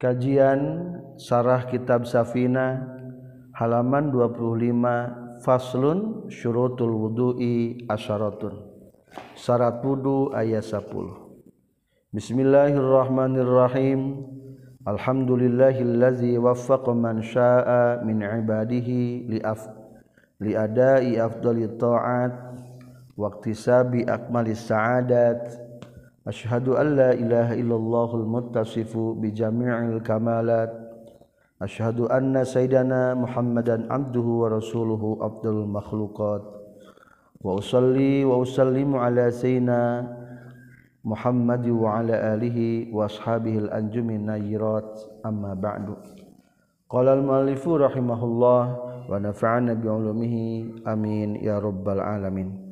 Kajian Sarah Kitab Safina halaman 25 Faslun syurutul wudu'i asyaratun. Syarat wudu ayat 10 Bismillahirrahmanirrahim. Alhamdulillahillazi waffaqa man syaa'a min ibadihi li af li adai afdali ta'at waqtisabi akmalis sa'adat. Ashhadu an la ilaha illallahul muttasifu bi jami'il kamalat Ashhadu anna sayyidana Muhammadan abduhu wa rasuluhu afdalul makhluqat wa usalli wa usallimu ala sayyidina Muhammad wa ala alihi wa ashabihi al-anjumin nayirat amma ba'du Qala al-muallifu rahimahullah wa nafa'ana bi ulumihi amin ya rabbal alamin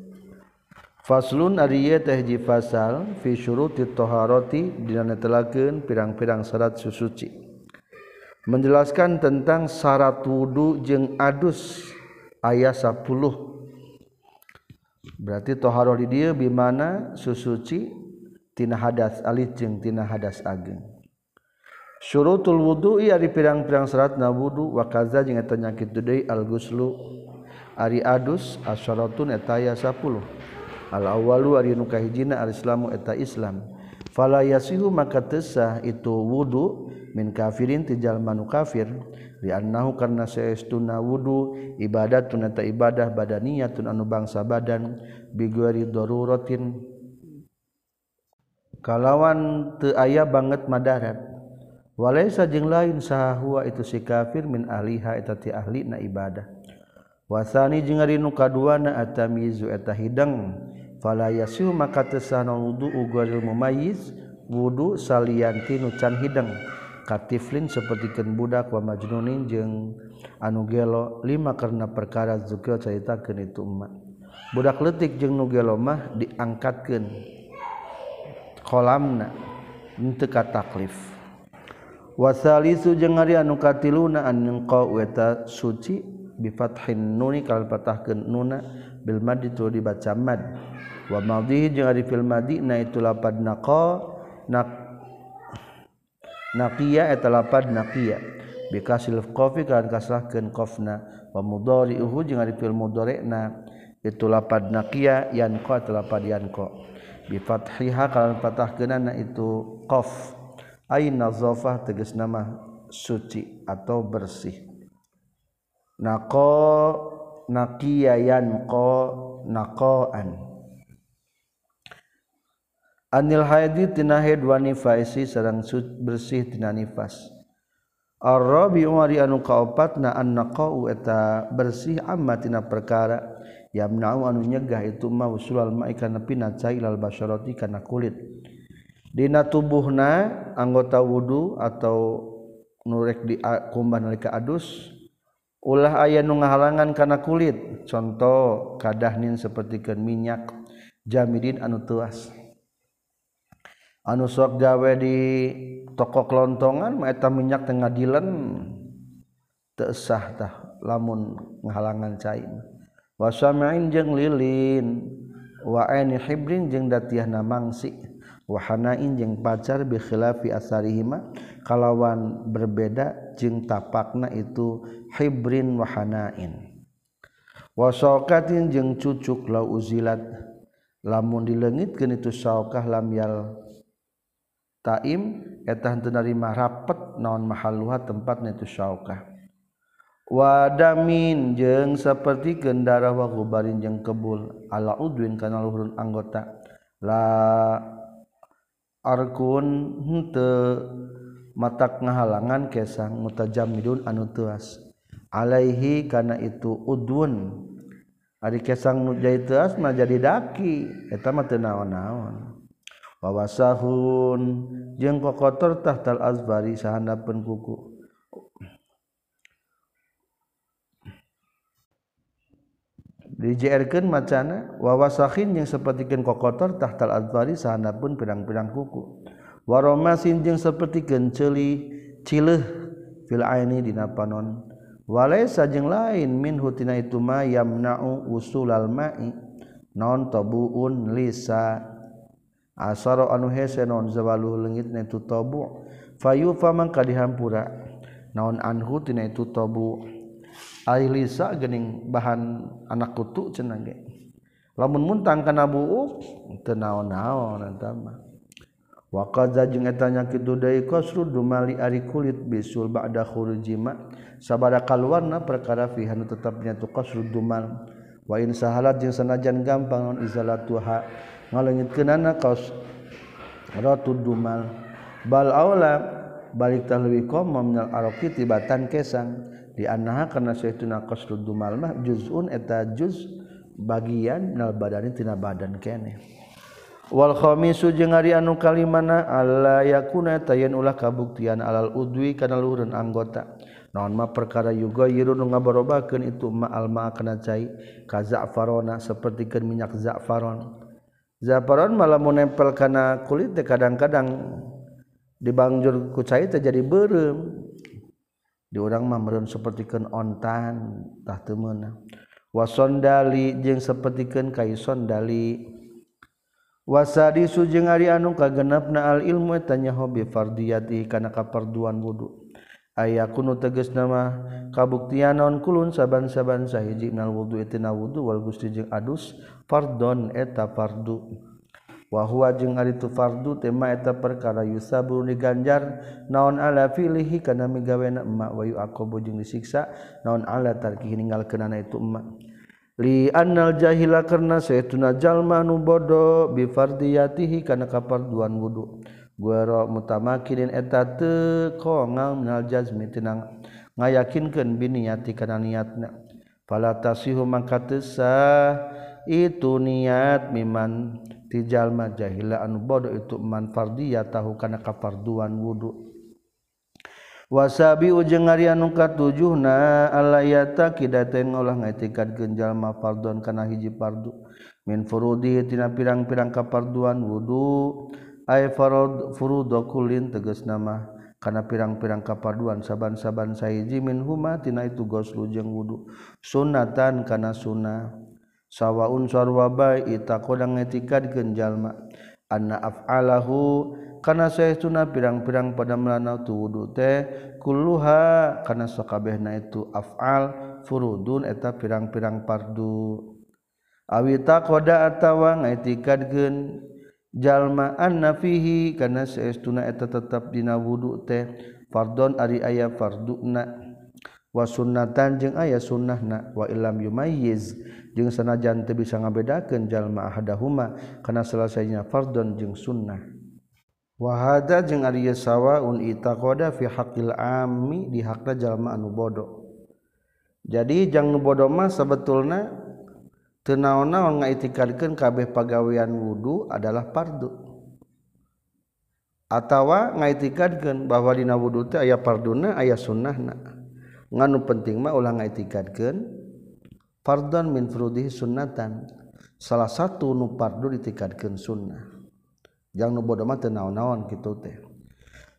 Faslun ariye tehji fasal fi syuruti toharoti dina netelakeun pirang-pirang syarat susuci. Menjelaskan tentang syarat wudu jeung adus ayat 10. Berarti taharah di dieu bimana susuci tina hadas alit jeung tina hadas ageng. Syurutul wudu ia di pirang-pirang syarat na wudu wa kaza jeung eta nyakit deui al-ghuslu ari adus asyaratun eta aya 10. al-awwalu ari nu kahijina al-islamu eta Islam. Fala yasihu maka tesah itu wudu min kafirin ti jalma nu kafir. Li annahu karna saestuna wudu ibadatun eta ibadah badaniyatun anu bangsa badan biguari daruratin. Kalawan teu aya banget madarat. Walaisa jeung lain sahwa itu si kafir min ahliha eta ti ahli na ibadah. Wasani jeung ari nu kaduana atamizu eta hidang. fala yasil maka tesana wudu ugaril mumayyiz wudu salianti nu can hideng. Katiflin sapertikeun budak wa majnunin jeung anu gelo lima karena perkara zikir caritakeun itu emak. Budak leutik jeung nu gelo mah diangkatkeun kolamna henteu ka taklif. Wasalisu jeung ari anu katiluna an qaweta suci bi fathin nuni kal patahkeun nuna Bilmad itu dibaca mad. Wa madhihi jeung ari fil madi na itu lapad naqa nak naqiya eta lapad naqiya bi kasil qafi kan kasrahkeun qafna wa mudhari'uhu jeung ari fil mudhari'na itu lapad naqiya yanqa eta lapad yanqa bi fathiha kan patahkeunana itu qaf ay nazafah tegas nama suci atau bersih. Naqa naqiya yan qa naqaan Anil haidi tina haid wa nifasi sareng bersih tina nifas. Ar-rabi umari anu kaopatna annaqau eta bersih amma tina perkara yamna'u anu nyegah itu ma usulal ma'i kana pina cailal basyarati kana kulit. Dina tubuhna anggota wudu atau nurek di kumbah nalika adus ulah aya nu ngahalangan kana kulit. Contoh kadahnin sapertikeun minyak jamidin anu tuas anu sok gawe di toko kelontongan maeta minyak tengah dilen teu sah tah lamun ngahalangan cai wasamain jeung lilin wa aini hibrin jeung datiahna mangsi wa hanain jeung pacar bi khilafi asarihima. Kalawan berbeda jeung tapakna itu hibrin wahanain wasokatin jeung cucuk lau uzilat lamun dilengitkeun itu saokah lam yal taim eta henteu narima rapet naon mahalluha tempatna itu saokah wadamin jeng seperti kendara wa gubarin jeng kebul ala udwin kana luhurun anggota. La arkun henteu matak ngahalangan kesang mutajamidun anu teuas alaihi kana itu udwun. Ari kesang nu jadi tuas mah jadi daki. Eta mah teu naon-naon. Wawasahun. Jeung kokotor tahtal azbari sahandapun kuku. Dijerkeun macana wawasahin jeung sapertikeun kokotor tahtal azbari sahandapun pirang-pirang kuku. Waromasin jeung sapertikeun ceuli cileuh fil aini dina panon walai sajeng lain min hutina itu ma yamna'u usulal ma'i. Non tabuun lisa. Asaro anu hese non zawalu leungit na itu tabu. Fayufa mangka dihampura. Naon anhu tina itu tabu. Ai lisa gening bahan anak kutu cenah ge. Lamun muntang kana buuk teu naon-naon eta mah. Wa qad jeung eta nyakit dudai kasru dumali ari kulit bisul ba'da khurujima sabada kalwarna perkara fihan tetapnya tukas ruduman wa in sahalat jeung sanajan gampang non izalatuha ngalengitkeunana kaos ratu dumal bal aula balik talwi leuwih minal araqi tibatan kesang. Di annaha kana saytuna qasrud dumal mah juzun eta juz bagian nal badani tina badan kene wal khamisu jeung ari anu kalimana alla yakuna tayen ulah kabuktian alal udwi kana luhureun anggota. naonmah perkara yuga Yirun ngabarobaken itu ma alma kena cai zakfarona seperti sepertikan minyak zafaron. Zafaron malah menempel nempel karena kulit kadang-kadang dibangjur kucai terjadi berem. Di orang mah seperti sepertikan ontan tah temenah wasondali jeung sepertikan kayu sondali. Wasadi sujeng ari anu kagenepna al ilmu tanya hobi fardiyati kana kaparduan wudu. aya kuno teges nama kabuktian naon kulun saaban-saban sahiji minal wudhu itina wudhu wal gusti jeung adus fardon eta fardu. Wa huwa jeung ari tu fardu tema eta perkara yusabu diganjar naon ala filihi kana migawena emma wa yuaqabu jeung disiksa naon ala tarkih ninggalkeunana itu emma. Li annal jahila karna saytuna jalma nu bodo bi fardiyatihi kana kaparduan wudu. guero mutamakinin eta teu kongang minal jazmi tinang ngayakinkeun biniati kana niatna. Fala tasihu mangka itu niat miman tijal majahila anu bodoh itu man fardiyah tahu kana kafarduan wudu. Wasabi ujeng ari anu katujuhna alayata kidaten ngolah ngaitikad genjal ma fardon kana hiji fardu. Min furudi tina pirang-pirang kafarduan wudu. ay farad furudu kullin tegas nama. Kana pirang-pirang kapaduan saban-saban sahiji min huma tina itu goslu jeung wudu. Sunatan kana sunnah sawaun sarwa bae itaqodang etikad genjalma anna af'alahu kana saestuna pirang-pirang pada melana tu wudu karena sokabeh na itu af'al furudun eta pirang-pirang pardu. Awita koda atawa ngaitikadkeun jalmaan nafihi karena seestuna eta tetap dina wudhu teh fardon ari ayah farduna wa sunnatan jeung ayah sunnahna wa ilam yumayyiz jeung sanajan teu bisa ngabedakeun jalma ahadahuma kana selesainya fardon jeung sunnah. Wa hada jeung ari sawaun itaqada fi haqqil ammi di hakna jalma anu bodoh jadi jang nu bodoh mah sebetulna tenaon-naon ngaitikadkeun kabeh pagawean wudu adalah fardu atawa ngaitikadkeun bahwa dina wudu teh aya farduna aya sunnahna. Nganu penting mah ulah ngaitikadkeun fardun min furudihi sunnatan. Salah satu nu fardu ditikadkeun sunnah. Jangan nu bodoh mah teu naon-naon kitu teh.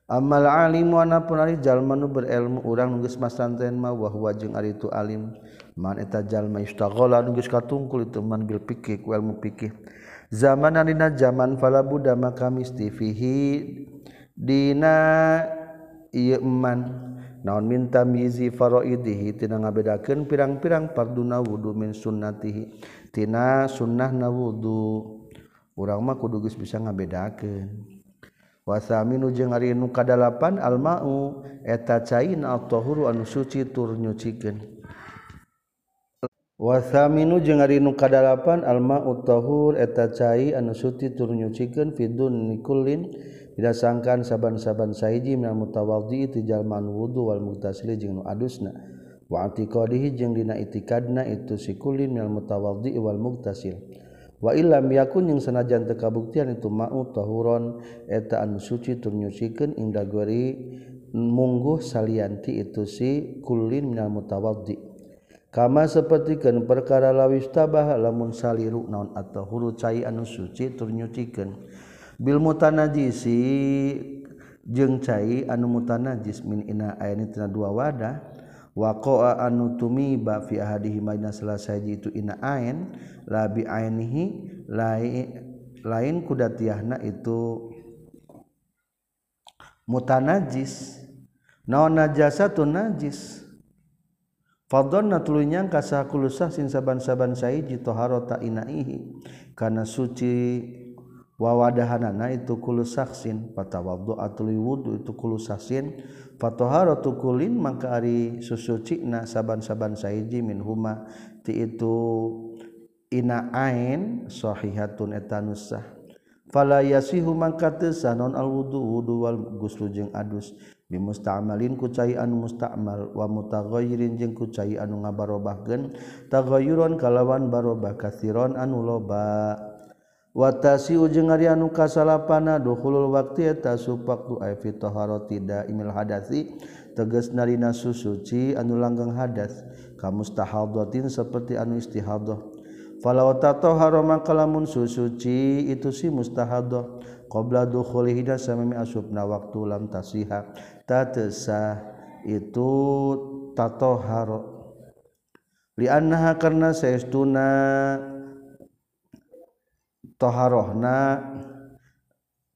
Amal alim wa napun ari jalma nu berilmu urang nu geus masanten mah wa huwa jeung ari itu alim. man etajallma istaghala nu geus katungkul itu man bil fikih ku ilmu fikih zaman dina zaman fala buddha maka misti dina ieu man. Naon minta mizi faraidihi tina ngabedakeun pirang-pirang parduna wudu min sunnatihi. Tina sunnahna wudu urang mah kudu geus bisa ngabedakeun. Wasaminu jeung ari nu kadalapan almau eta cain at-tahuru anu suci tur nyucikeun. wasaminu jeung ari nu kadalapan alma utahur eta cai anu suci tur nyucikeun fidun nikulin didasangkan saban-saban sahiji minal mutawaddi ti jalman wudu wal mutasili jeung nu adusna. Wa atiqadihi jeung dina itikadna itu sikulin minal mutawaddi wal muktasil. Wa illam yakun yang sanajan teu kabuktian itu ma'u tahuron eta anu suci tur nyucikeun inda gori salianti itu si kulin minal mutawaddi kama sepertikan perkara lawis tabah lamun saliru naon atau huru cai anu suci turnyuciken bil mutanajisi jeung cai anu mutanajis min ina ayani tina dua wadah. Waqa'a anu tumiba fi ahadihi maina salasaji itu ina ain la bi ainihi lain lain kudatiyahna itu mutanajis. Naon najasa tu najis? Fadonna tulunya kasah kulusah sin saban-saban saiji toharota inaihi karena suci wawadahanana itu kulusaksin patawaddu atuli wudu itu kulusaksin fatoharatu kulin maka ari susucina saban-saban saiji min huma ti itu ina ain sahihatun etanusah fala yasihu mangka teu sanon al wudu wudu wal guslu jeung adus. bimustamalin kucai anu mustamal wa mutaghoyirin jeung kucai anu ngabarobahkeun taghayyuron kalawan barobah katsiron anu loba. Watasi ujung ari anu kasalapana dukhulul waqti eta supaqtu ay fi taharati imil hadasi tegas narina susuci anu langgeng hadas kamustahadhatin seperti anu istihadhah. Falau tatahhara makalamun susuci itu si mustahadoh qobla asub na waktu lam tasiha tatesah itu tato haro liannaha karena saestuna toharohna.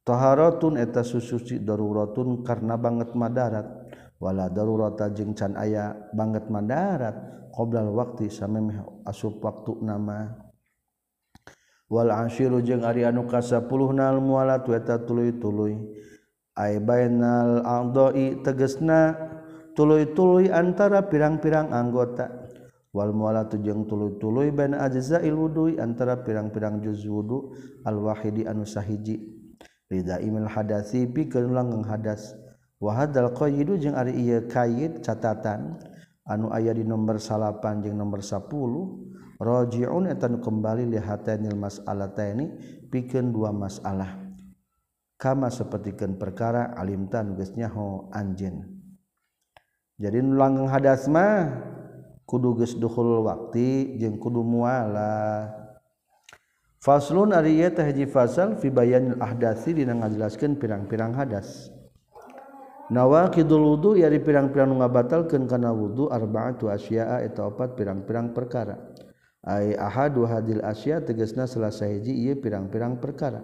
Toharotun eta susuci daruratun karena banget madarat. Wala darurata jeung can aya banget madarat. Qoblal waktu sampai asup waktu nama wal asyiru jeung ari anu ka 10 nal mualat weta tuluy-tuluy ay bainal a'dha'i tegesna tuluy-tuluy antara pirang-pirang anggota. Wal mualatu jeung tuluy-tuluy bain ajza'il wudu'i antara pirang-pirang juz wudu al wahidi anu sahiji. Lidaimil hadasi pikeun langgeng hadas. Wa hadzal qayyidu jeung ari ieu qayyid catatan. Anu aya di nomor 8 jeung nomor 10 rojiun eta nu kembali li hatanil mas'alataini pikeun dua masalah. Kama sapertikeun perkara alim tan geus nyaho anjeun. Jadi nu langgeng hadas mah kudu geus dukhul waqti jeung kudu muala. Faslun ari ieu teh hiji fasal fi bayanil ahdasi dina ngajelaskeun pirang-pirang hadas. Nawaqidul wudu yari pirang-pirang nu ngabatalkeun kana wudu arba'atu asya'a eta opat pirang-pirang perkara. ay ahadu hadil asya tegesna salah sahiji ieu pirang-pirang perkara.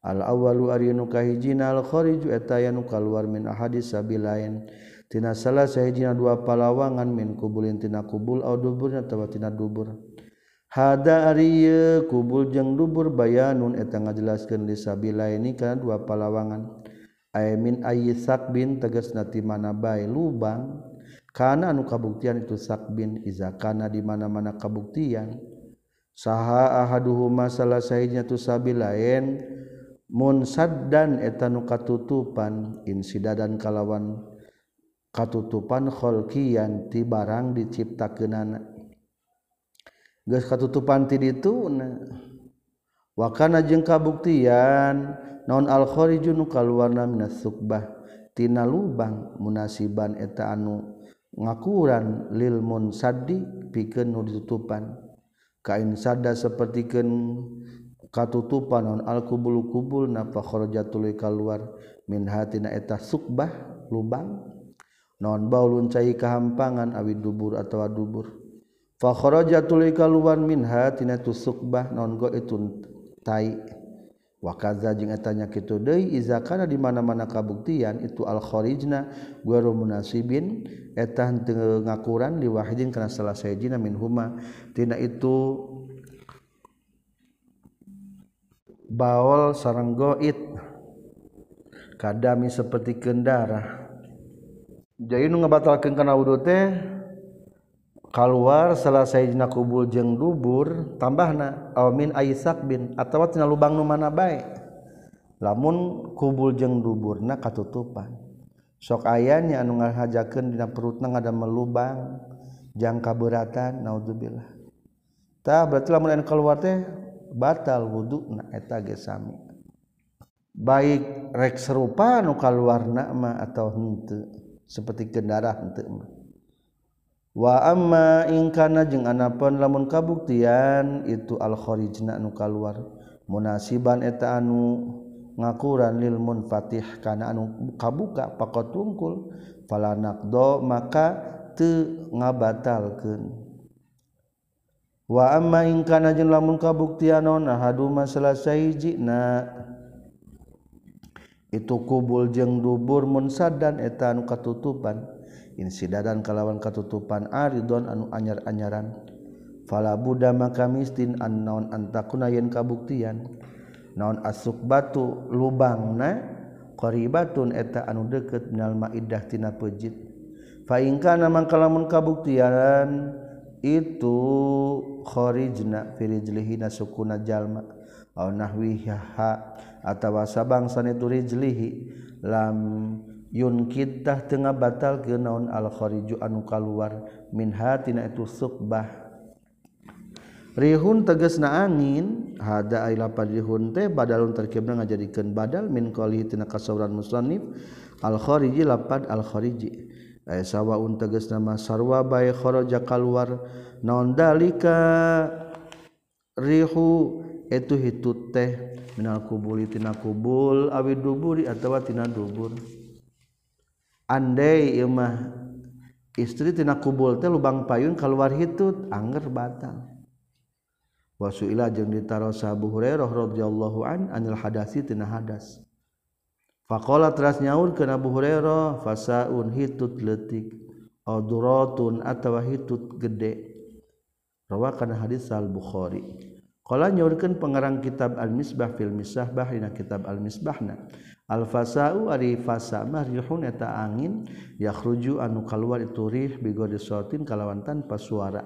Al awwalu aryunu kahijina al khariju eta yanu kaluar min ahadis sabilain tina salah sahijina dua palawangan min kubulin tina kubul au dubur atawa tina dubur. Hada ari kubul jeung dubur bayanun eta ngajelaskeun li sabilaini kana dua palawangan. Ay min ayyi bin tegasna ti mana bae lubang. karena anu kabuktian itu sak bin izakana di mana-mana kabuktian. Saha ahaduhu masalah sahnya tu sabi lain munsad dan etanu katutupan insida dan kalawan katutupan kholkian ti barang diciptakeunana. Geus katutupan ti dituna. Wa kana jeung kabuktian non al kharijun kaluarna minas sukbah tina lubang munasiban eta anu ngakuran lilmun sadi piken nu ditutupan. Kain sada sepertiken katutupan non alkubul kubul napa kharaja tuluy keluar min hatina eta sukbah lubang. Non baulun cai kahampangan awi dubur atawa dubur. Fa kharaja tuluy keluar min hatina tu sukbah non go itu tai. wakaza jeung etanya kitu deui iza kana di mana-mana kabuktian itu al kharijna guru munasibin eta henteu ngakuran li wahidin kana salah sayjina min huma tina itu baol sareng goit kadami seperti kendara. Jadi nu ngabatalkeun kana wudu teh keluar selesaijna kubul jeng dubur tambahna amin Aisak bin atau lubang nu mana baik lamun kubul jeng dubur na katutupan. Sok ayahnya anu ngahajakeun dina perutna ada melubang jangka beratan naudzubillah ta berarti lamun anu keluar teh batal wudhu na eta gesami baik rek serupa nu kaluarna mah atau hente seperti kendaraan hente mah. wa amma ingkana jeung anapun lamun kabuktian itu al-kharijna anu kaluar. Munasiban eta anu ngakuran lil munfatih kana anu kabuka pakot tungkul fala naqdo maka teu ngabatalkeun. Wa amma ingkana jeung lamun kabuktian ona haduma selesai jina itu kubul jeung dubur munsadan eta anu katutupan. insidadan kalawan katutupan ah, aridon anu anyar-anyaran. Fala Buddha maka mistin an naon antakuna yen kabuktian. Naon asuk batu lubang na qaribatun eta anu deket minal maidah tina pejit. Fa in kana mangkalamun kabuktian itu khorijna firijlihina sukuna nasukuna jalma aw nahwiha atawa sabangsa itu rijlihi lam Yun kitah tengah batal ke naon al-khariju anu kaluar min hatina itu sukbah Rihun tegesna angin hada ai lapad rihun teh badalun terkibna ngajadikeun badal min qalihi tina kasawran musannif al khariji lapad al khariji. Aya sawaun tegesna masarwa bae kharaja kaluar naon dalika? Rihu itu hitut teh minal kubuli tina kubul awi duburi atawa tina dubur. andai imah istri tina kubul teh lubang payun keluar hitut anger batal. Wasuila jeung ditarosa Abu Hurairah radhiyallahu an anil hadasi tina hadas. Faqala teras nyaur kana Abu Hurairah fasaun hitut leutik aduratun atawa hitut gede. Rawakan hadis al Bukhari qala nyaurkeun pengarang kitab al Misbah fil Misbah dina kitab al Misbahna Al-fasau ari fasa mah rihun eta angin yakhruju anu kaluar itu rih bi sautin kalawan tanpa suara.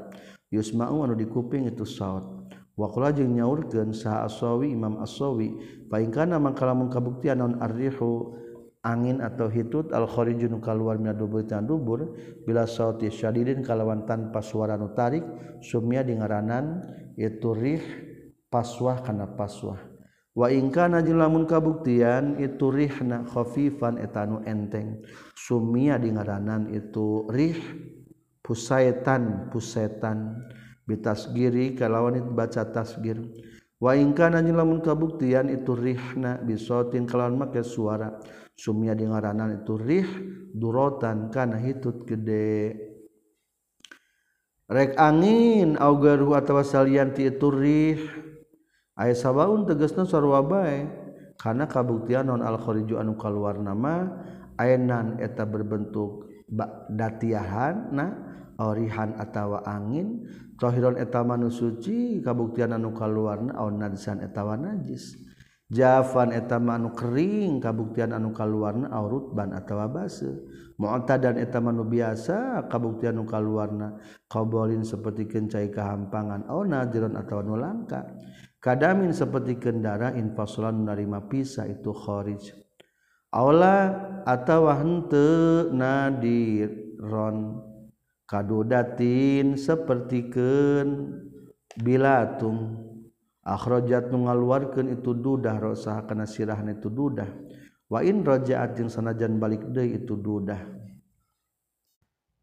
Yusma'u anu di kuping itu saut. Wa qala jeung nyaurkeun saha Asawi Imam Asawi paingkana mangka lamun kabuktian naon ar-rihu angin atau hitut al khariju nu kaluar min dubur tan dubur bila sauti syadidin kalawan tanpa suara nu tarik sumya dingaranan itu rih paswah kana paswah ingkana lamun kabuktian itu Rihna khafifan etanu enteng. Sumia di ngaranan itu Rih pusaitan pusetan. Bitasgiri kalawan itu baca tasgir. Wa waingkana lamun kabuktian itu Rihna bisotin kalawan make suara. Sumia di ngaranan itu Rih durotan kana hitut gede. Rek angin augaru atau salianti itu Rih. aya sawwaun tegesna sarwabae karena kabuktian non al-khariju anu keluar nama ayenan eta berbentuk datiahan nah orihan atawa angin tohiron eta manu suci kabuktian anu keluar aun nadisan etawa najis. Javan etama anu kering kabuktian anu kaluarna aurutban atawa base mu'ta dan etama manu biasa kabuktian anu kaluarna qabolin seperti kencai kehampangan ona jeron atau nu langka. kadamin seperti kendara infasulan menerima pisah itu kharij. Aula atau hente nadiron. Kadodatin seperti ken bilatung. Akhrajat ngaluarkeun itu dudah rosah kana sirahna itu dudah. Wa in rajaat jeung sanajan balik deui itu dudah.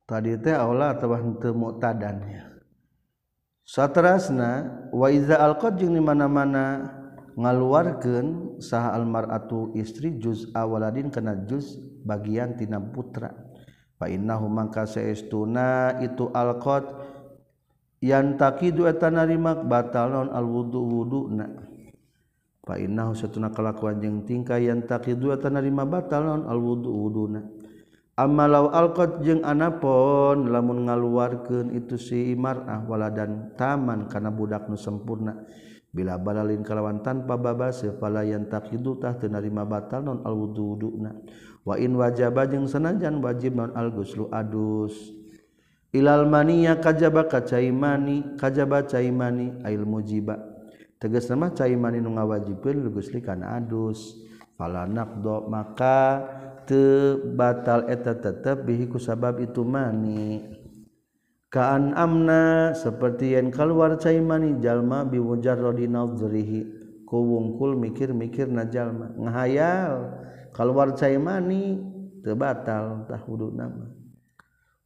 Tadi teh aula atawa henteu mu'tadannya. satrasna waiza alqad jeung di mana-mana ngaluarkeun saha almaratu istri juz awaladin kana juz bagian tina putra. Fa innahu mangka saestuna itu alqad yang takidu eta narimak naon alwudu wuduna fa innahu satuna kalakuan jeung tingkah yang takidu eta narima batal naon alwudu wuduna Amalau alqat jeung anapon lamun ngaluarkeun itu si mar'ah waladan taman kana budak nu sempurna. Bila balalin kalawan tanpa babas fala yantaqidu tah teu narima batal non alwuduna wa in wajaba jeung sanajan wajib non alguslu adus. Ilal maniya kajaba kacaimani kajaba caimani ail mujiba. Tegas nama caimani nu ngawajibkeun gusli kana adus. Fala naqdo maka te batal eta tetap bihiku sabab itu mani. Kaan amna seperti yang keluar cai mani jalma bimujarrodi nadzrihi ku wungkul mikir-mikir na jalma. Ngahayal keluar cai mani teu batal tah wudu nama.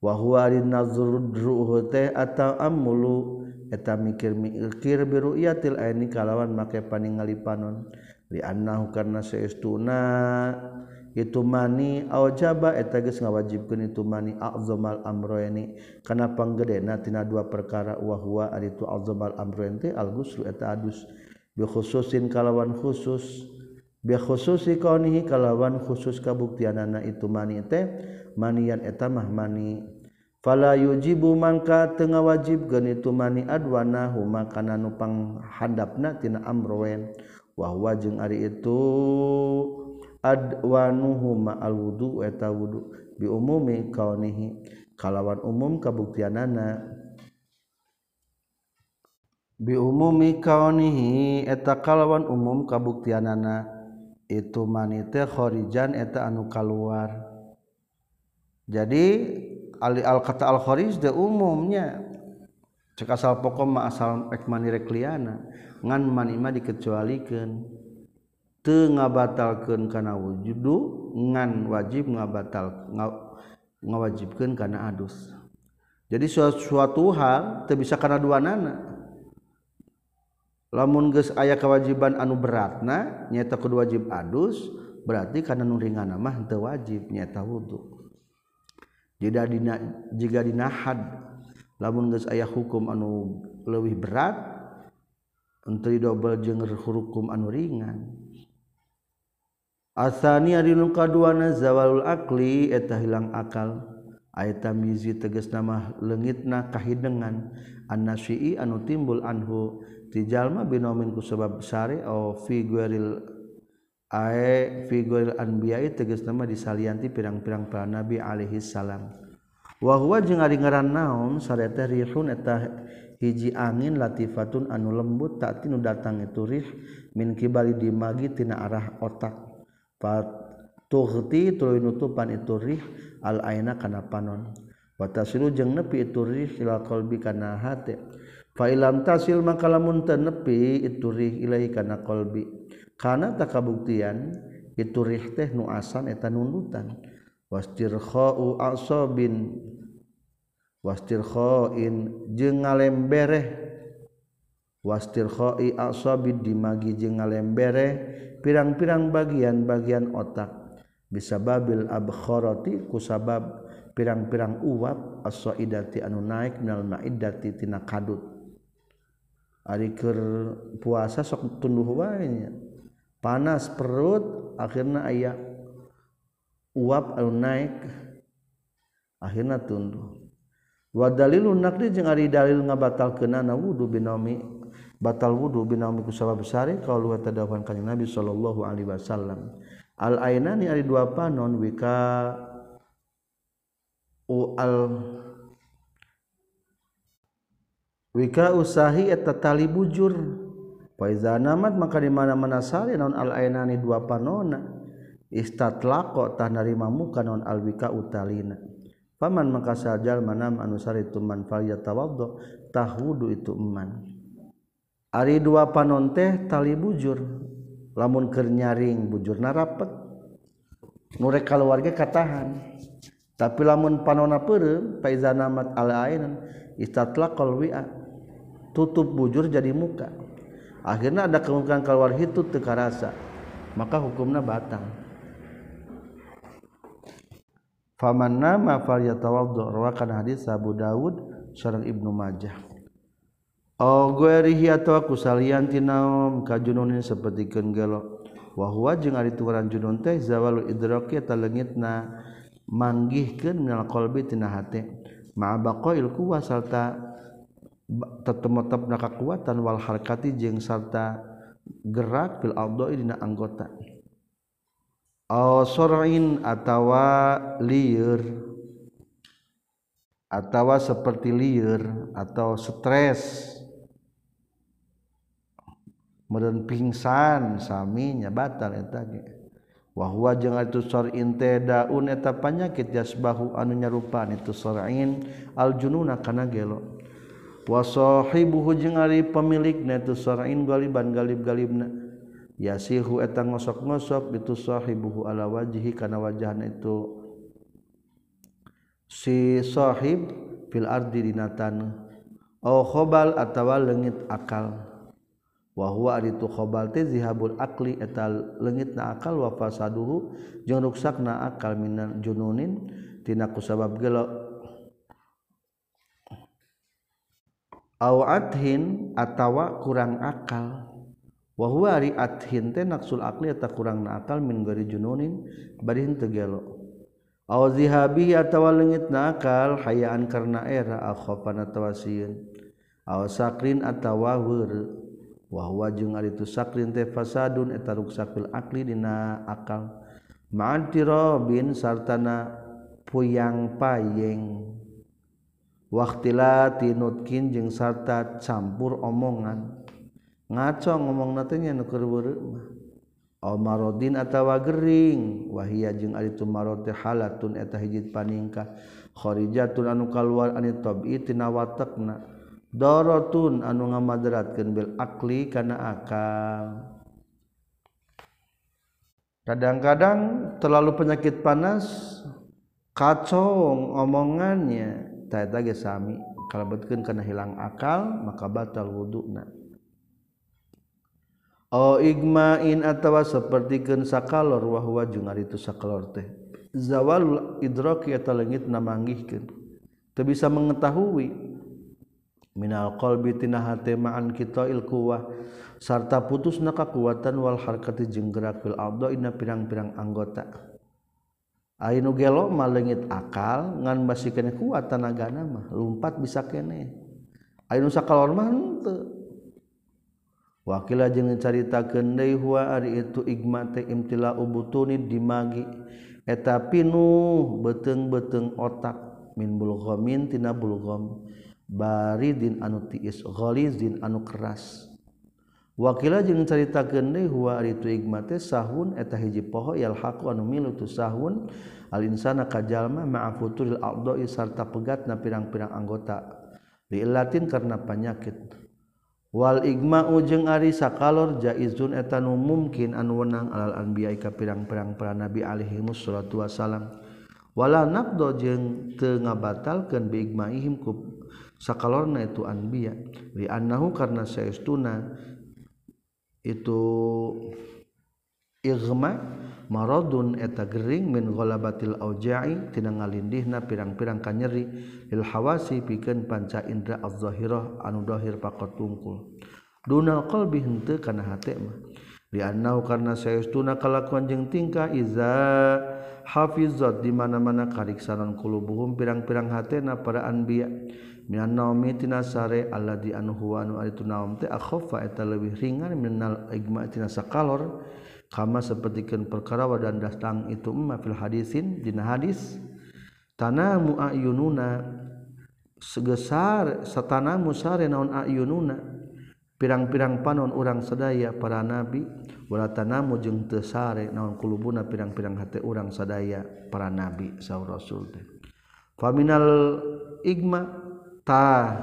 Wa huwa linazruhu teh atau amulu. Eta mikir-mikir biru'yatil aini kalawan make paningali panon li annahu karna saestuna itu mani aujaba eta geus ngawajibkeun itu mani azamal amroeni kana panggedena tina dua perkara wa huwa ari tu azamal amroen teh al ghuslu eta adus. Bi khususin kalawan khusus. Bi khususi kaunihi kalawan khusus kabuktianana itu mani teh manian eta mah mani. Fala yujibu mangka teu ngawajibkeun itu mani adwana huma kana nu panghadapna tina amroen wa huwa jeung ari itu. adwanuhuma al wudu eta wudu. Bi umumi kaunihi kalawan umum kabuktianana. Bi umumi kaunihi eta kalawan umum kabuktianana. Itu manite khorijan eta anu keluar jadi ali al kata al kharij de umumnya. Cek asal pokok ma asal ek mani rekliana ngan mani mah dikecualikeun teu ngabatalkeun kana wujudhu ngan wajib ngabatal ngawajibkeun kana adus. Jadi suatu hal teu bisa kana dua nana lamun geus aya kewajiban anu beratna nyata kudu wajib adus berarti karena nuringan mah teu wajib nyata wudu. Jika dina jika dinahad. Lamun geus aya hukum anu leuwih berat untuk double jeung hukum anu ringan. asani ari nu kaduana zawalul akli eta hilang akal. Ayata mizi tegas nama lengitna kahidengan. Annasyi'i anu timbul anhu. Ti jalma binomin ku sebab sari au figuril ae fi gueril anbiya'i nama disalianti pirang-pirang para nabi alaihi salam. Wahwa jeung ari ngaran naon sareta rihun eta hiji angin latifatun anu lembut tak tinu datang itu rih min kibali dimagi tina arah otak. Patuhti tuluy nutupan itu rih al aina kana panon. Wa tasilu jeung nepi itu rih ila qalbi kana hate. Fa ilam tasil maka lamun teu nepi itu rih ilahi kana qalbi. Kana takabuktian itu rih teh nu asan eta nundutan. Wastirkha'u asabin wastirkha'in jeung ngalembereh wastirkhoi asabid dimagi jeung ngalembere pirang-pirang bagian-bagian otak. Bisa babil abkharati ku sabab pirang-pirang uap as-saidati anu naik minal ma'iddati tina kadut. Ari keur puasa sok tunduh wae panas perut akhirna aya uap anu naik akhirna tunduh. Wa dalilun nakdi jeung ari dalil ngabatalkeunana wudu binomi. Batal wudu binomi ku sabab besar qaulu wa tadawan kanjeng Nabi sallallahu alaihi wasallam. Al ainani ari dua panon wika. Al wika usahi eta tali bujur. Faiza namat maka di mana-mana sari non al ainani dua panona istatlaqo tah narima muka al wika utalina. Paman maka sajal manam anu sari tuman fal yatawaddo tahudu itu eman ari dua panon teh tali bujur. Lamun keur nyaring bujurna rapet nurek keluarga katahan. Tapi lamun panona peureum faiza namat al ainan istatlaqal wi'a. Tutup bujur jadi muka. Akhirnya ada kemungkinan keluar hitut teka rasa maka hukumnya batang. Faman nama fal yatawaddu rawakan hadis Abu Dawud sareng Ibnu Majah Oh, ku salanti naom kajununin seperti kenggelo wahwa jeung ari turan junun teh zawalu idroki eta leungitna manggihkeun minal qalbi tina hate ma baqail quwa sarta tetemetepna kakuatan wal harkati jeung sarta gerak fil ardoi dina anggota. Oh, Aw sor'in atawa liur atawa seperti liur atau stres. meren pingsan saminya batal etawahwa itu daun eta panyakit yasbahu anu nyarupan itu sorain aljununa kana gelo. Wasohibuhu jeung ari pemilikna itu sorain galiban galib galibna yasihu eta ngosok-ngosok itu sahibuhu ala wajhi kana wajahna itu. Si sahib fil ardi dina tanah oh au khobal atawa leungit akal. wahwa itu khobal teh zihabul akli eta leungit na akal wa fasaduhu jeung ruksakna akal minan jununin tina kusabab gelo. Aw athin atawa kurang akal. Wa huwa ari athin teh naqsul akli eta kurang na akal min gari jununin bari henteu aw zihabi atawa leungit na akal hayaan karena era akhofana tawasieun aw sakrin atawa weureu wahwa jeung ari itu sakrin teh fasadun eta ruksak fil akli dina akal. Ma'an tirabin sartana puyang payeng. Waktila tinutkin jeung sarta campur omongan. Ngaco ngomong natenya nu keur mah. Aw atawa gering. Wahia jeung ari itu marad teh halatun eta hiji paningkah. Kharijatun anu kaluar ani tabi tina watakna dorotun anu ngamadratkeun bil akli kana akal. Kadang-kadang terlalu penyakit panas kacong omongannya. Taeta ge sami kalebetkeun kana hilang akal maka batal wuduna Oh igmain atawa sapertikeun sakalor wahwa jeung ari itu sakalor teh. Zawalul idraki eta leungit namanggihkeun. Teu bisa mengetahui minal qalbi tina ma'an kita il sarta putus na kakuatan wal harkati jeung gerak fil adha ina pirang-pirang anggota. Ainu gelo malengit akal ngan basi kene kuat tanagana nama lumpat bisa kene. Ainu sakalor mah henteu. Wakila jeung caritakeun deui huwa ari itu igma teh imtila ubutuni dimagi. Eta pinu beteng-beteng otak min bulghamin tina bulgham. baridin anu tiis gholizin anu keras. Wakila jeung carita gende huwa ari tu igmate sahun eta hiji poho yal haqu anu milu tu sahun. Al insana kajalma ma'a futuril a'dha'i sarta pegatna pirang-pirang anggota. Diillatin karena penyakit wal igma ujeng ari sakalor jaizun eta nu mungkin anu wenang alal anbiya ka pirang-pirang para nabi alaihi wassalatu wasalam wala naqdo jeung teu ngabatalkeun bi igma'ihim ku sakalorna itu anbiya. Li annahu karena saestuna itu igma maradun eta gering min ghalabatil auja'i tina ngalindihna pirang-pirang kanyeri lil hawasi pikeun panca indra az-zahirah anu dahir pakot tungkul dunal qalbi henteu kana hate mah. Li annahu karna saestuna kalakuan jeung tingkah iza hafizat di mana-mana kariksanan qulubuhum pirang-pirang hatena para anbiya' minan naumi tina sare alladzi anhu anu itu naum teh akhaffa eta leuwih ringan minal igma tina sakalor. Kama sapertikeun perkara wa dan datang itu emma fil hadisin dina hadis. Tanamu ayununa segesar satanamu sare naon ayununa. Pirang-pirang panon urang sadaya para nabi wala tanamu jeung teu sare naon kulubuna pirang-pirang hate urang sadaya para nabi saur rasul teh. Faminal igma ta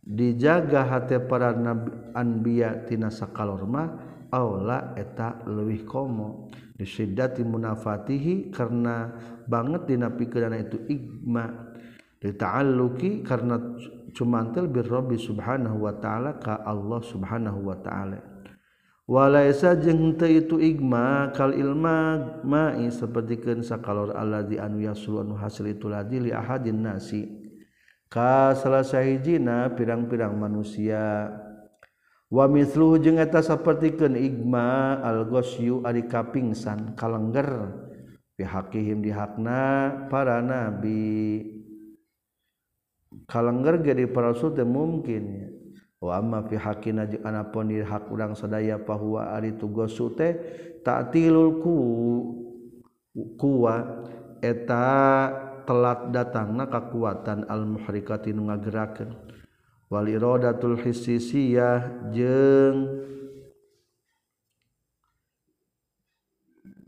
dijaga hati para nabi anbiya tina sakalorma aula eta leuwih komo. Disiddati munafatihi karena banget dina pikiran itu igma. Dita'alluqi karena cumantel bir rabbi subhanahu wa ta'ala ka Allah subhanahu wa ta'ala. Walaisa jeung teu itu igma kal ilma ma'i sapertikeun sakalor allazi anu yasul hasil itu ladi ahadin nasi. ka salah sahhijina pirang-pirang manusia. Wamilu jengeta sepertiken Igma algosyu ari kapingsan kalengger. Pihakihim dihakna para nabi. Kalengger jadi parasul mungkin. Wa amma fi pihakina jeung anapun di hak urang sadaya bahwa ari tugosu teh ta'tilul ku kuwa eta telat datang na kekuatan al-muhrikati nu ngagerakeun. Wal iradatul hissiyah jeung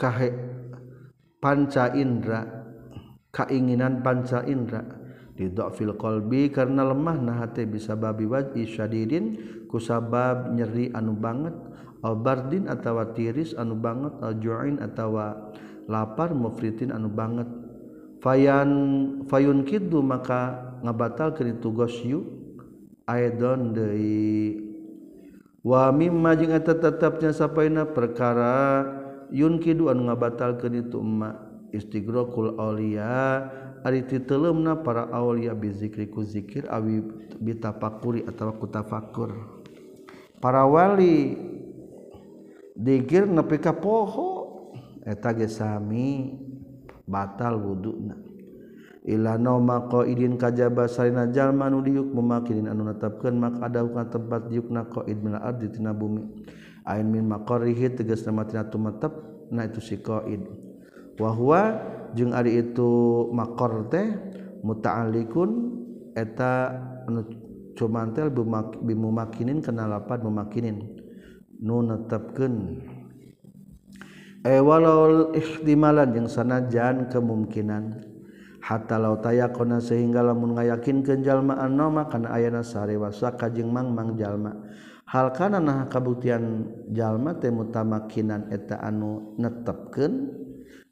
kahe panca indra keinginan panca indra. Di didokfil qalbi karena lemah nah hati bisa babi wajib syadidin kusabab nyeri anu banget. Al bardin atawa tiris anu banget al ju'in atawa lapar mufritin anu banget. fayan fayun kidu maka ngabatal ngabatalkeun itu gosyu aidon deui. Wa mimma jeung eta tetepnya sapaina perkara yun kiddu anu ngabatalkeun itu emma istigraqul auliya. Ari titeleumna para auliya bizikri ku zikir awi bitafakuri atawa ku tafakur. Para wali dikir nepi ka poho eta ge sami. batal wudhu Ilah noma ko idin kajaba sarina jalma nu diuk memakinin anu netapkeun mak ada ka tempat diukna ko id min ardi tina bumi. Ain min maqarihi tegas nama tina tumetep na itu si qaid. Wa huwa jeung ari itu maqar teh muta'alliqun eta anu cumantel bimumakinin kana lapan mumakinin. Nu netepkeun. Eh, walau ikhtimalan yang sanajan kemungkinan. Hatta law tayakona sehingga lamun ngayakin kenjalmaan nama kana ayana sarewa saka jeung mangmang jalma. Hal kana nah kabuktian jalma teh mutamakinan eta anu netepkeun?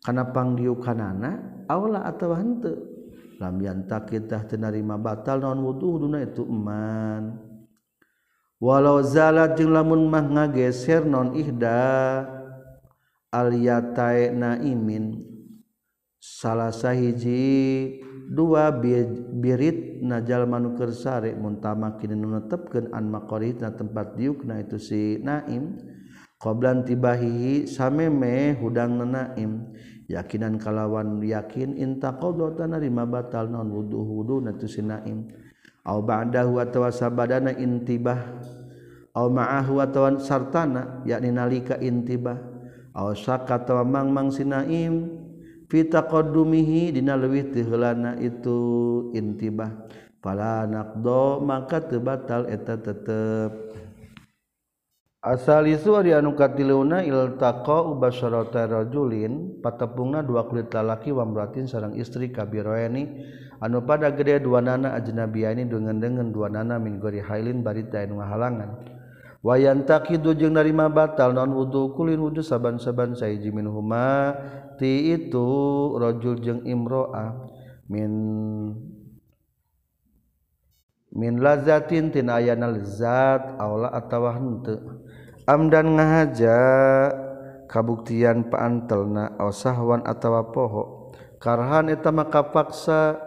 Kana pangdiukanana? Aula atawa henteu? Lam yantakitah teu tenarima batal naon wuduhuna itu iman walau zalat jeung lamun mah ngageser non ihda. aliyata naimin salah sahiji dua birit najal manukersari muntama kini nunetepkeun an maqaritna tempat diukna itu si Naim. Qoblan tibahihi sameme hudang naim. Yakinan kalawan yakin inta qadata narima batal non wudu wudu natu si Naim. Au ba'dahu atawa sabadana intibah. Au ma'ahu atawa sartana yakni nalika intibah. Ausaka tawa mang mang sinaim fita qadumihi dina leuwih teu heulana itu intibah fala naqdo maka teu batal eta tetep. Asal isu ari anu katiluna iltaqa ubasyarata rajulin patepungna dua kulit lalaki wa mratin sareng istri kabiroeni anu pada gede dua nana ajnabiani dengan dengan dua nana min gori hailin barita anu halangan wayan takidu jeung narima batal non wudu kulin wudu saban-saban saiji min huma ti itu rajul jeung imro'ah min min lazatin tina ayana lazat aula atawa henteu amdan ngahaja kabuktian paantelna aw sahwan atawa poho. Karhan eta maka paksa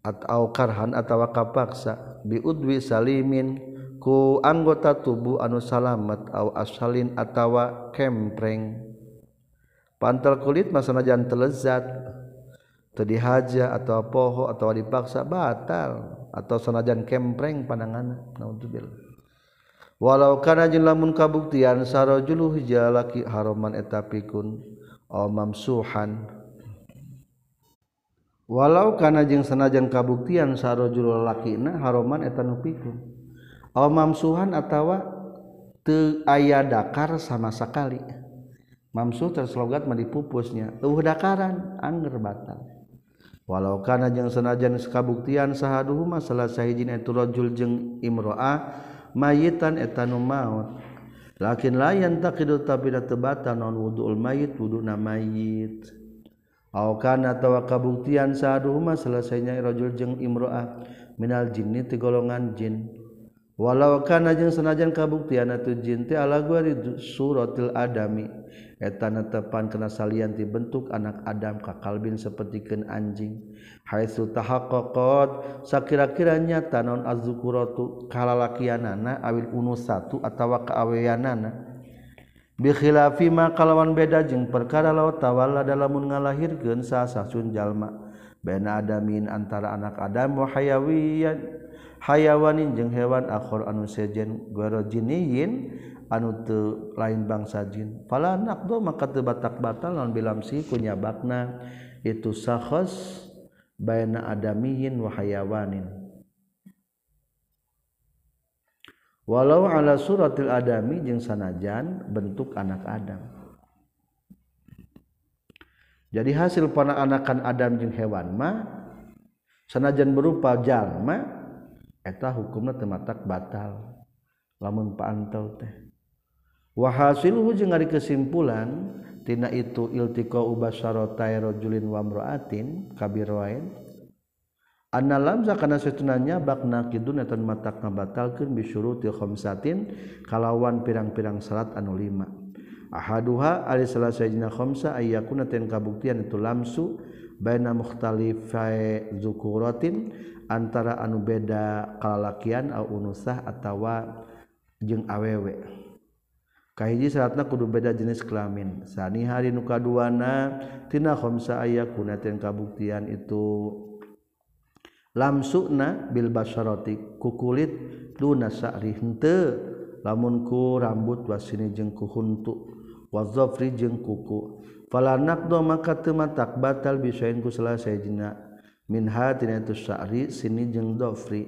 atau karhan atau kapaksa biudwi salimin. ku anggota tubuh anu salamet au asalin atawa kempreng. Pantal kulit masanajan telezat tadi haja atau poho atau dipaksa batal atau sanajan kempreng pandangan naudzubillah walau kana jeung lamun kabuktian sarajulu hija laki haroman eta pikun au mamsuhan walau kana jeung sanajan kabuktian sarajulu lakina haroman eta nu pikun. mamsuhan atawa te aya dakar sama sekali mamsu terslogat medipupusnya uh dakaran anger batal. Walau karena yang senajan kabuktian sahaduhuma salah sahijin itu rajul jeng imroa mayitan etanu maut. Lakin layan takidu tapi tebata non wudu'ul mayit wuduna mayit. Aw kana tawa kabuktian sahaduhuma selesainya rajul jeung imro'ah minal jinni ti golongan jin. walau kana jeung sanajan kabuktian tu jin teh ala gua suratil adami. Eta netepan kana salian ti bentuk anak adam ka kalbin sapertikeun anjing. Haitsu tahaqqaqat sakira-kira nyata non azzukuratu kalalakianana awil unus satu atawa kaaweanana. Bi ma kalawan beda jeung perkara laut tawalla dalamun ngalahirkeun sasah sun jalma. Bena adamin antara anak adam wa hayawiyan. Hayawanin jeung hewan akhir anu sejen goro jiniyin anu teu lain bangsa jin. Fala naqdo maka teu batak batal naon bilamsi kunyabakna itu sakhos baina adamiyin wa hayawanin. Walau ala suratil adami jeung sanajan bentuk anak Adam. Jadi hasil anakan Adam jeung hewan mah sanajan berupa jalma eta hukumna teu matak batal. Lamun paantau teh. Wa hasiluhu jeung ari kesimpulan tina itu iltiqau basaratai rajulin wa imra'atin kabirwain. Anna lamza kana setunanya bakna kidun eta matak ngabatalkeun bisyuruti khamsatin kalawan pirang-pirang salat anu lima. Ahaduha ali salasajina khamsa ayyakuna ten kabuktian itu lamsu baina mukhtalifai dzukuratin antara anu beda kalalakian au unusah atawa jeung awewek kahiji saatna kudu beda jenis kelamin. Sani hari nu kaduana tina khamsa aya kunatin kabuktian itu. Lamsukna bil basharati ku kulit duna sa'ri henteu lamun ku rambut wasini jeung ku huntu wa dhafri jeung kuku. Fala naqdo maka teu matak batal bisain ku salah sayjina minhatina itu sya'ri sini jeung dhafri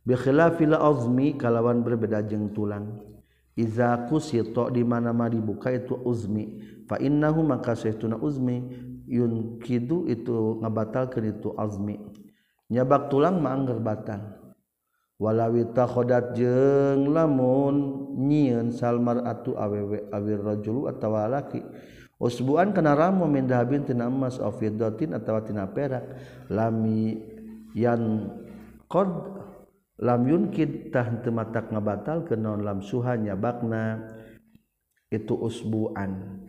bi khilafil azmi kalawan berbeda jeung tulang. Iza kusito di mana-mana dibuka itu uzmi fa innahu maka saytuna uzmi yun kidu itu ngabatalkeun itu azmi. Nyabak tulang mah angger batal. Walawi takhodat jeung lamun nyieun salmar atu awewe awir rajulu atawa laki usbuan kana ramu min dahabin tina emas aw fiddatin atawa tina perak. Lami yan qad lam yunkid tah teu matak ngabatal ke naon lam suhanya bakna. Itu usbuan.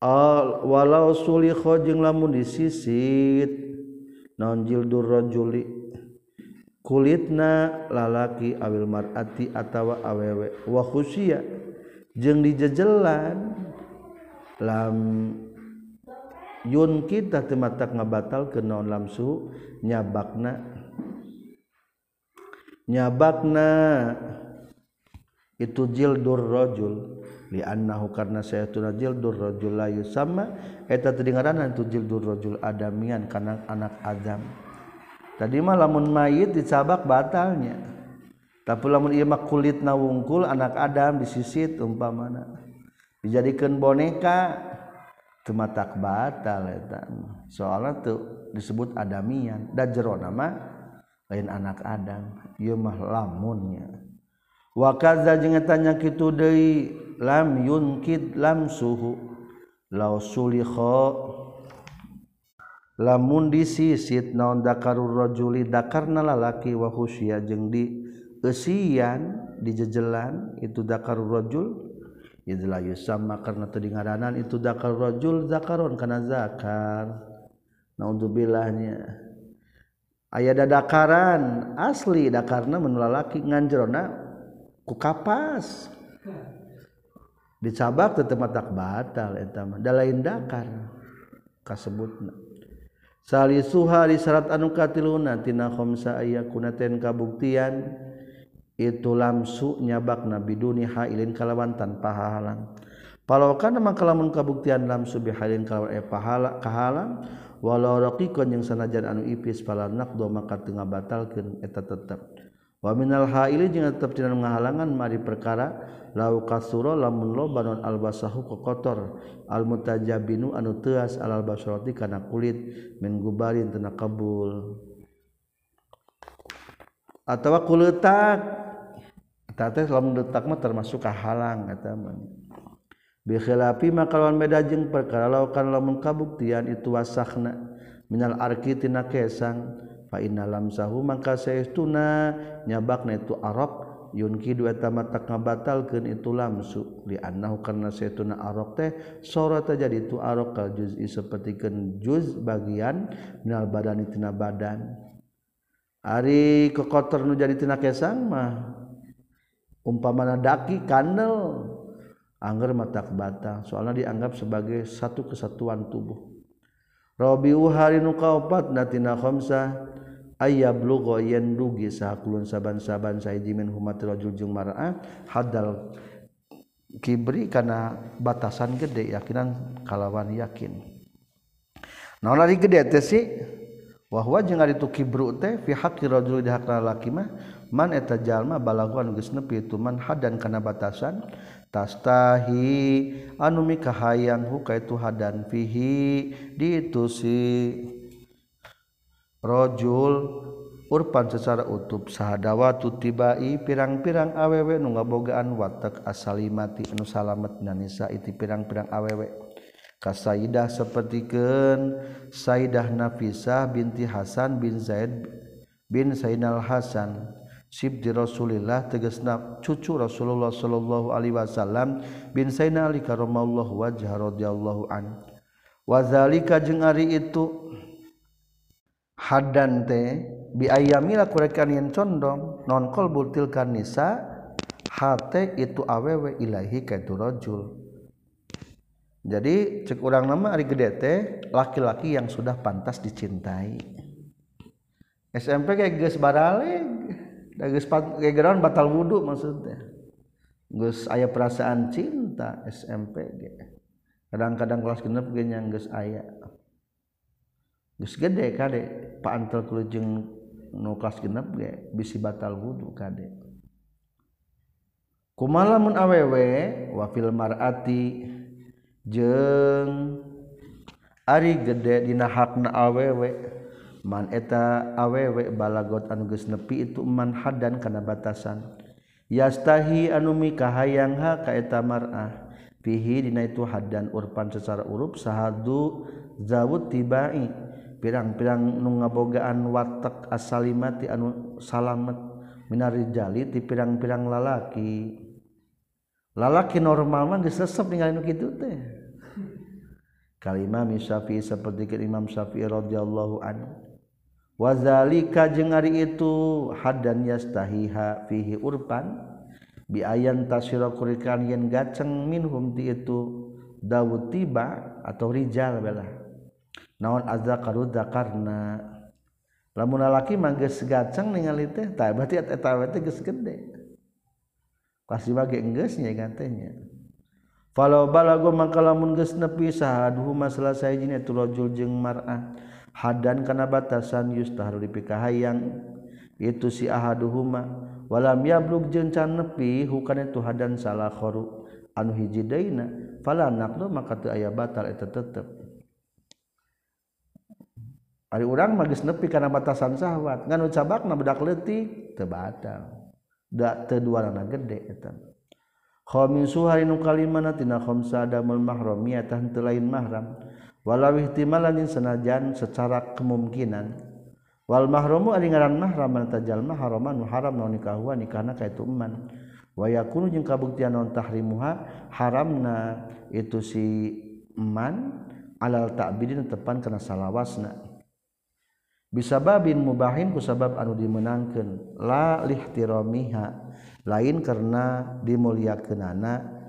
Al walau sulikho jeung lamun disisit naon jildur rajuli. Kulitna lalaki awil mar'ati atawa awewe wa khusya jeung dijejelan lam Yun kita tematak ngabatal ke non lamsu nyabakna. Nyabakna. Itu jildur rajul liannahu karena sayatuna jildur rajul la yusamma. Eta teu dingaranan itu jildur rajul adamian karena anak adam. Tadi mah lamun mayit dicabak batalnya. Tapi lamun ieu mah kulitna wungkul anak adam disisit umpamana. Dijadikan boneka. Tematak batal eta soalnya tuh disebut adamian. Dan jero nama lain anak Adam. Ieu mah lamunnya wa kaza tanya kitu deui lam yunkid lam suhu. Law sulikha lamun disisit naon dakarur rajuli dakarna lalaki wa husya jeung di eusian dijejelan itu dakarur rajul Idlayu sama karena tadi ngaranan itu zakar rajul zakaron karena zakar. Naudzubillahnya. Ayah dadakaran asli dakarna menulalaki nganjerona ku kapas. Dicabak tetap tak batal etama. Da lain dakar kasebutna. Salisuha di syarat anu katiluna tina khomsa ayakuna kunaten kabuktian itu lamsu nyabak nabi duni hailin kalawan tanpa halang palau kana maka lamun kabuktian lamsu bihalin kalawan eh pahala kahalang. Walau raqiqan yang sanajan anu ipis pala naqdo maka tengah batalkeun eta tetep. Wa minal haili jeung tetep tina ngahalangan mari perkara lau kasura lamun loba non albasahu kotor al mutajabinu anu teas alal basrati kana kulit min gubarin tina kabul. Atawa kuletak tata lamun detak mah termasuk kahalang eta mah. Bikhilafi makalawan beda jeung perkara laukan lamun kabuktian itu wasakhna minal arki tina kesang. Fa inna lamsahu mangka saestuna nyabakna itu arok yunki dua tamatak ngabatalkeun itu lamsu. Li annahu karna saestuna arok teh sorata jadi itu arok kal juz'i sapertikeun juz bagian minal badani tina badan. Ari kekotor nu jadi tina kesang mah. Umpamana daki kandel angger matak batang. Soalnya dianggap sebagai satu kesatuan tubuh. Rabiu hari nu kaopat natina khamsa ayablugha yen dugi sakulun saban-saban saiji min humat rajul jeung mar'ah hadal kibri kana batasan gede yakinan kalawan yakin. Naon ari gede teh sih? Wahwa jeung ari tu kibru teh fi haqqi rajul di hak lalaki mah man eta jalma balaguan geus nepi itu man hadan kana batasan tastahi anu mikahayang huka itu hadan fihi ditu si rajul urpan secara utup sahadawatu tibai pirang-pirang awewe nu ngabogaan watak asalimati anu salamet nanisa iti pirang-pirang awewe kasaidah sapertikeun Saidah Nafisah binti Hasan bin Zaid bin Sainal Hasan. Sibdi Rasulillah tegesna cucu Rasulullah sallallahu alaihi wasallam bin Sayyidina Ali karramallahu wajha radhiyallahu an. Wa zalika jeung ari itu hadan teh bi ayyamila kurekan yen condong non qalbul tilkan nisa hate itu awewe ilahi ka itu rajul. Jadi cek orang nama ari gede teh laki-laki yang sudah pantas dicintai. SMP kayak geus baraleg. background batal wudhu maksudnya. Gus ayah perasaan cinta SMP kadang-kadang kelas genep yang Gus geus aya. Geus gede kade. Paantel kulujeng nu kelas genep ge bisi batal wudhu kade. Kumaha mun awewe wafil marati jeng ari gede dina hakna awewe man eta awewe balagot anu geus nepi itu man hadan kana batasan. Yastahi anu mikahayang ha ka eta mar'ah. Fihi dina itu hadan urpan secara urup sahadu zawud tibai. Pirang-pirang nu ngabogaan watak asalimati anu salamet. Minarijali ti pirang-pirang lalaki. Lalaki normal mah geus resep ningali nu kitu teh. Kalimah Syafi'i seperti Imam Syafi'i radhiyallahu anhu. wazalika jeung ari itu hadan yastahiha fihi urpan biayan tasira kurikan yen gaceng minhum ti itu Dawud tiba atau rijal bela. Naon azzakaru zakarna lamun lalaki mah geus gaceng ningali teh tah berarti eta teh geus gede. Pasti bagi enggeus nya gantenya falau balago mangka lamun geus nepi sahaduhuma selesai jin itu rajul jeung mar'ah. hadan kana batasan yustaharu dipikahayang. Itu si ahaduhuma. Walam yablug jeung can nepi hukana itu hadan salah khoru. Anu hiji daina fala naqdu maka teu aya batal eta tetep. Ari urang mah geus nepi kana batasan syahwat ngan ucabakna budak leutik teu batal. Da teu duarana gede eta. Khamisuha nu kalimana tina khamsa adamul mahramiyah tah lain mahram. walawihtimalan senajan secara kemungkinan. Wal mahramu ari ngaran mahram tajal mahraman haram naon nikahuan nikahna ka itu eman. Wa yakunu jeung kabuktian naon tahrimuha haramna itu si eman alal ta'bidin tepan kana salawasna. Bisababin mubahin ku sabab anu dimenangkeun la lihtiramiha lain karena dimuliakeunana.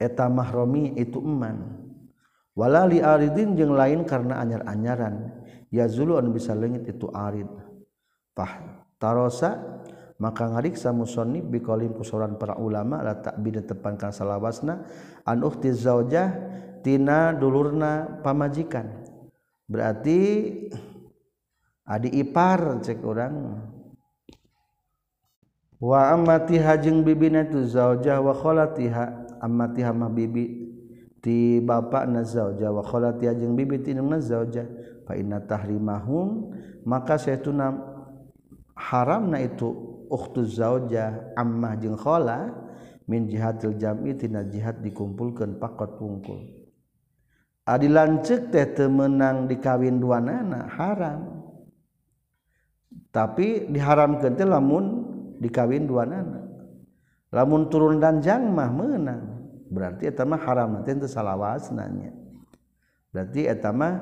Eta mahrami itu eman. wala li aridin jeung lain karena anyar-anyaran. Ya zulu anu bisa leungit itu arid. Fah tarosa maka ngarik samusoni bikolim kusoran para ulama la ta'bid tepan ka salawasna an ukhti zaujah tina dulurna pamajikan. Berarti adi ipar cek orang wa amati jeung bibina tu zaujah wa kholatiha amati mah bibi ti bapa na zaujah wa kholati hajeng bibi ti na zaujah fa inna tahrimahum maka saytuna haramna itu ukhtu zaujah ammah jeung khola min jihadil jam'i tina jihad dikumpulkeun pakot pungkul adi lanceuk teh teu meunang dikawin duanana haram. Tapi diharamkeun teh lamun dikawin dua nana lamun turun dan jangmah menang berarti etama haram nanti itu salawas nanya berarti etama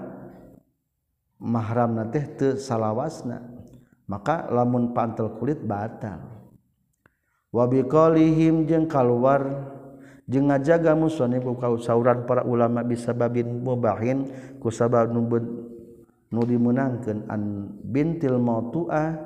mahram nanti itu salawasna maka lamun pantel kulit batal. Wabiqolihim jeng keluar jeng ngajaga musonib sauran para ulama bisa babin mubahin kusabab numbun nu dimenangkan an bintil mautuah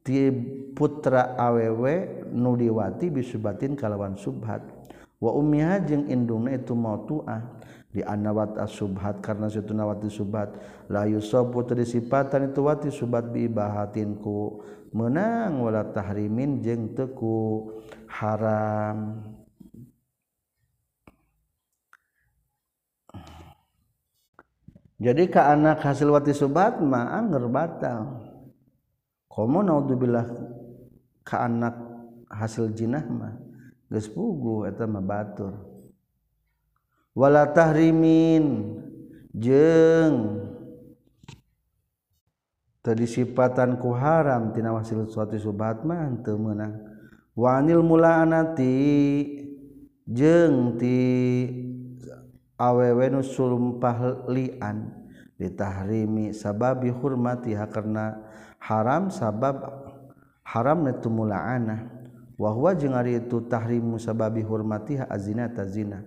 ti putra awewe nudiwati bisubatin kalawan subhat. Wa ummiha jeung indungna itu mautuah. Di anawat asubhat karena situ nawati subhat. La yusabu sifatan itu wati subhat bi ibahatin ku menang wala tahrimin jeung teku. Haram. Jadi ke anak hasil wati subhat mah angger batal. Komo naudzubillah anak hasil geus puguh eta mah batur. Wala tahrimin jeung tadi ku haram tina wasil suatu subhat mah teu meunang. Wanil mulaanati jeung ti awewe nu sulumpah lian. Ditahrimi sababi hurmati karena haram sabab haram itu mulaanah wahwa jeung ari itu tahrimu sababi hurmatiha azina tazina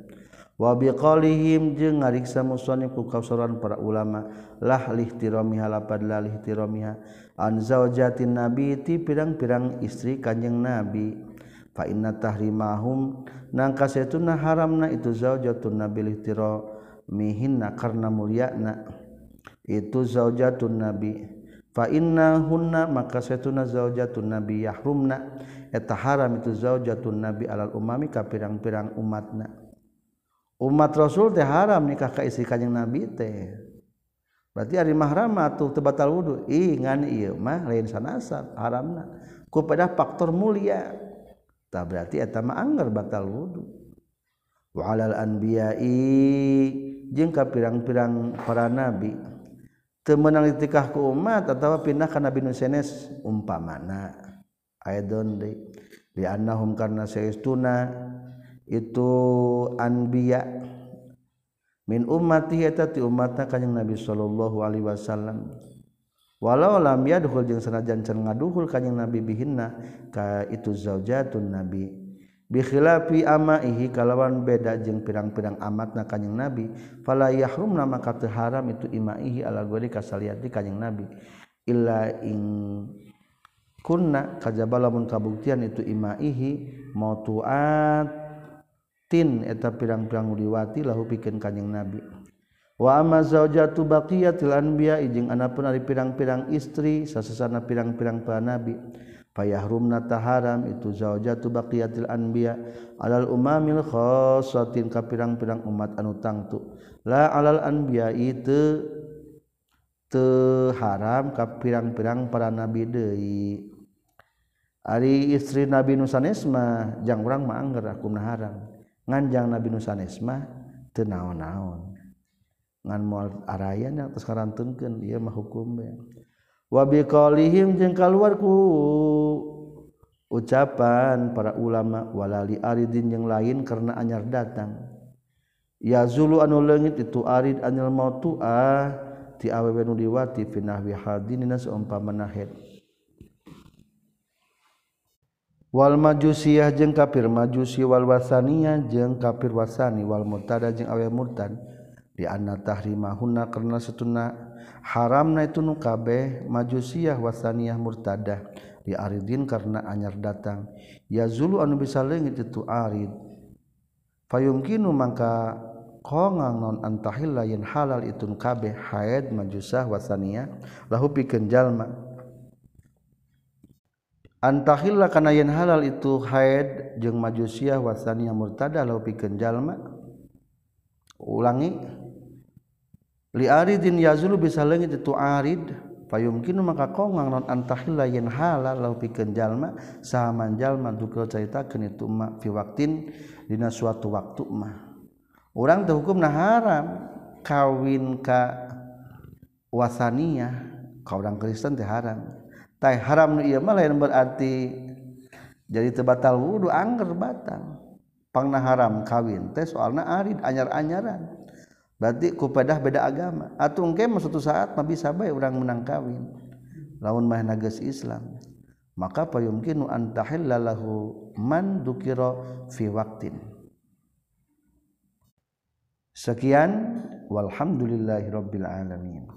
wa biqalihim jeung ngariksa musannif ku kausaran para ulama. Lah lihtiramiha lapad la lihtiramiha an zaujatin nabi ti pirang-pirang istri kanjeng nabi. Fa inna tahrimahum nangka setuna haramna itu zaujatun nabi lihtiramihinna karena mulyana. Itu zaujatun nabi. inna hunna maka setuna zaujatun nabi yahrumna eta haram itu zaujatun nabi alal umami ka pirang-pirang umatna. Umat rasul teh haram nikah ka istri kanjeng nabi teh. Berarti ari mahram atuh teu batal wudu. Ih ngan ieu mah lain sanasab haramna. Ku pada faktor mulia. Tak berarti eta mah anggar batal wudu. Wa alal anbiya'i jeung ka pirang-pirang para nabi. menang ditikah ke umat atau pindah karena bin senes umpamana. I don't di annahum karena seistuna itu anbiya. Min ummati eta ti umatna kanjing Nabi sallallahu alaihi wasallam. Walau lam yadkhul jeung sanajan can ngaduhul kanjing Nabi bihinna ka itu zaujatun Nabi. Bikhilafi amaihi kalawan beda jeung pirang-pirang amat na kanjeng nabi. Fala yahrum nama kata haram itu imaihi ala gori kasaliati kanjeng nabi. Illa ing kunna kajaba lamun kabuktian itu imaihi mautuatin eta pirang-pirang liwati lahu pikeun kanjeng nabi. Wa amma zaujatu baqiyatil anbiya jeung anapun ari pirang-pirang istri sasasana pirang-pirang para nabi fayahrumna taharam itu zaujatu baqiyatil anbiya. Alal umamil khassatin ka pirang-pirang umat anu tangtu. La alal anbiya itu te haram ka pirang-pirang para nabi deui. Ari istri nabi nusanesma jang urang mah angger akumna haram nganjang nabi nusanesma teu naon-naon. Ngan moal arayan yang tos karanteunkeun ieu mah hukum bae wabiqolihim jeung kaluarku. Ucapan para ulama walali aridin yang lain karena anyar datang. Ya zulu anu leungit itu arid anil mautu ah ti awewe nu liwati finahwi hadinina saumpama nahid wal majusiyah jeung kafir majusi wal wasaniyah jeung kafir wasani wal murtada jeung awe murtad. Di anna tahrimahunna karena setuna haram na itu nukabeh majusiah wasaniyah murtadah. Di aridin karena anyar datang. Ya zulu anu bisa leungit itu arid. Fayumkinu mangka kongang non antahil lain halal itun kabeh haid majusah wasaniyah lahu pikeun jalma. Antahilla kana yen halal itu haid jeung majusiah wasaniyah murtadah lahu pikeun jalma. Ulangi. Aridin yazulu bisa legit itu arid. Payumkin maka kongang non antahilla yen halal lau pikeun jalma saman jalma dukel caritakeun itu mak fi waktin dina suatu waktu mah urang teu hukumna haram kawin ka wasania ka urang Kristen teh haram. Tah haram nu ieu mah lain berarti jadi teu batal wudu angger batal. Pangna haram kawin teh soalna arid anyar-anyaran berarti kupadah beda agama. Atau engke suatu saat mah bisa bae urang menang kawin. Laun mah nages Islam. Maka payumkinu an tahillalahu man dukira fi waqtin sekian. Walhamdulillahirabbil alamin.